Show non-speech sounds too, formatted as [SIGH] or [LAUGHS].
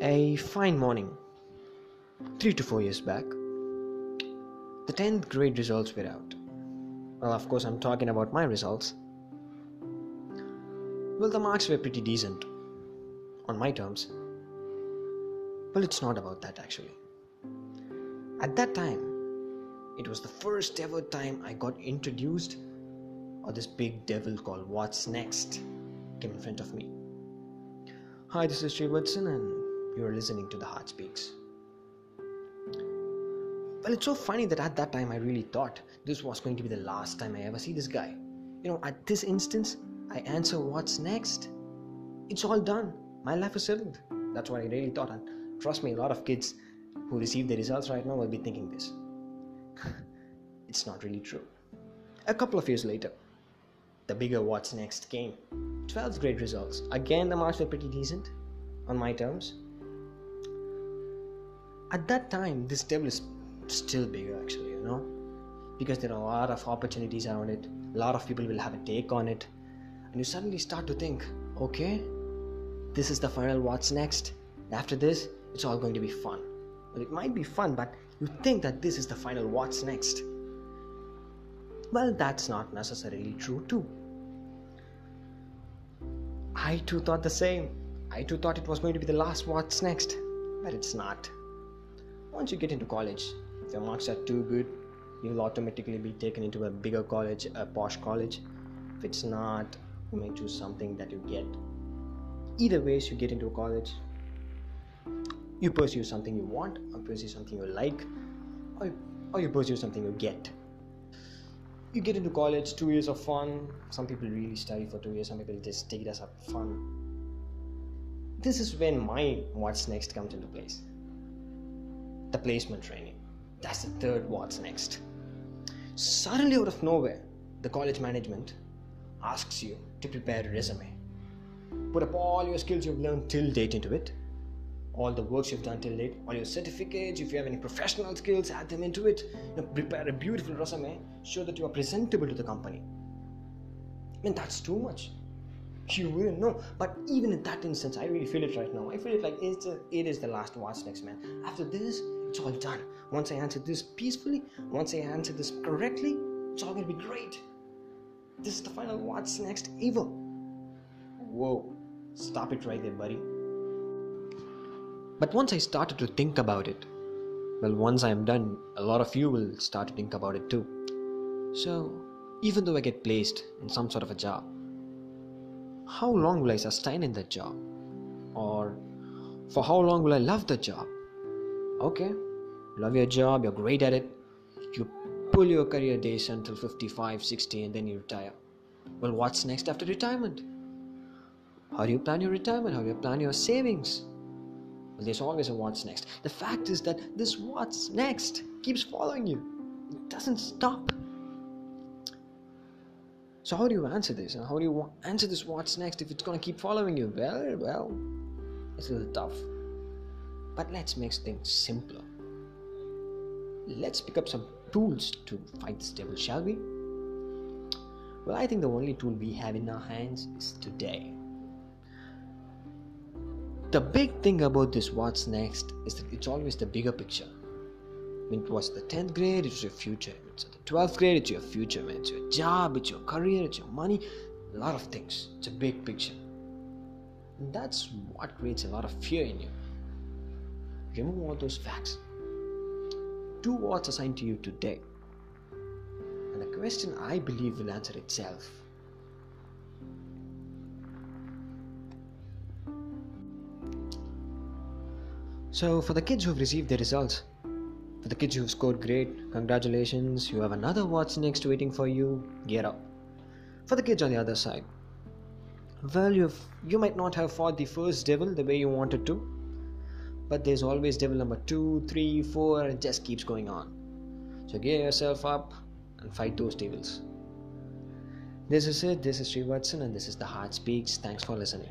A fine morning, three to four years back, the 10th grade results were out. Well, of course, I'm talking about my results. Well, the marks were pretty decent on my terms. Well, it's not about that actually. At that time, it was the first ever time I got introduced, or this big devil called What's Next came in front of me. Hi, this is Srivatsan, and you are listening to The Heart Speaks. Well, it's so funny that at that time I really thought this was going to be the last time I ever see this guy. You know, at this instance, I answer what's next. It's all done. My life is settled. That's what I really thought. And trust me, a lot of kids who receive the results right now will be thinking this. [LAUGHS] it's not really true. A couple of years later, the bigger what's next came. 12th grade results. Again, the marks were pretty decent on my terms. At that time, this devil is still bigger, actually, you know, because there are a lot of opportunities around it. A lot of people will have a take on it. And you suddenly start to think, okay, this is the final what's next. After this, it's all going to be fun. Well, it might be fun, but you think that this is the final what's next. Well, that's not necessarily true, too. I too thought the same. I too thought it was going to be the last what's next, but it's not. Once you get into college, if your marks are too good, you'll automatically be taken into a bigger college, a posh college. If it's not, you may choose something that you get. Either ways, you get into a college, you pursue something you want, or pursue something you like, or you, or you pursue something you get. You get into college, two years of fun. Some people really study for two years, some people just take it as a fun. This is when my what's next comes into place. The placement training. That's the third what's next. Suddenly, out of nowhere, the college management asks you to prepare a resume. Put up all your skills you've learned till date into it, all the works you've done till date, all your certificates, if you have any professional skills, add them into it. Prepare a beautiful resume, show that you are presentable to the company. I mean, that's too much. You wouldn't know. But even in that instance, I really feel it right now. I feel it like it's a, it is the last what's next, man. After this, it's all done. Once I answer this peacefully, once I answer this correctly, it's all gonna be great. This is the final what's next ever. Whoa, stop it right there, buddy. But once I started to think about it, well, once I'm done, a lot of you will start to think about it too. So, even though I get placed in some sort of a job, how long will I sustain in that job? Or for how long will I love the job? Okay, love your job, you're great at it, you pull your career days until 55, 60, and then you retire. Well, what's next after retirement? How do you plan your retirement? How do you plan your savings? Well, there's always a what's next. The fact is that this what's next keeps following you, it doesn't stop. So, how do you answer this? And how do you answer this what's next if it's going to keep following you? Well, well, it's a little tough. But let's make things simpler. Let's pick up some tools to fight this devil, shall we? Well, I think the only tool we have in our hands is today. The big thing about this what's next is that it's always the bigger picture. When it was the 10th grade, it's your future. It's the 12th grade, it's your future. It's your job, it's your career, it's your money, a lot of things. It's a big picture. And that's what creates a lot of fear in you. Remove all those facts. Do what's assigned to you today. And the question I believe will answer itself. So, for the kids who have received their results, for the kids who have scored great, congratulations, you have another what's next waiting for you, get up. For the kids on the other side, well, you've, you might not have fought the first devil the way you wanted to, but there's always devil number two, three, four, and it just keeps going on. So gear yourself up and fight those devils. This is it. This is Srivatsan, and this is The Heart Speaks. Thanks for listening.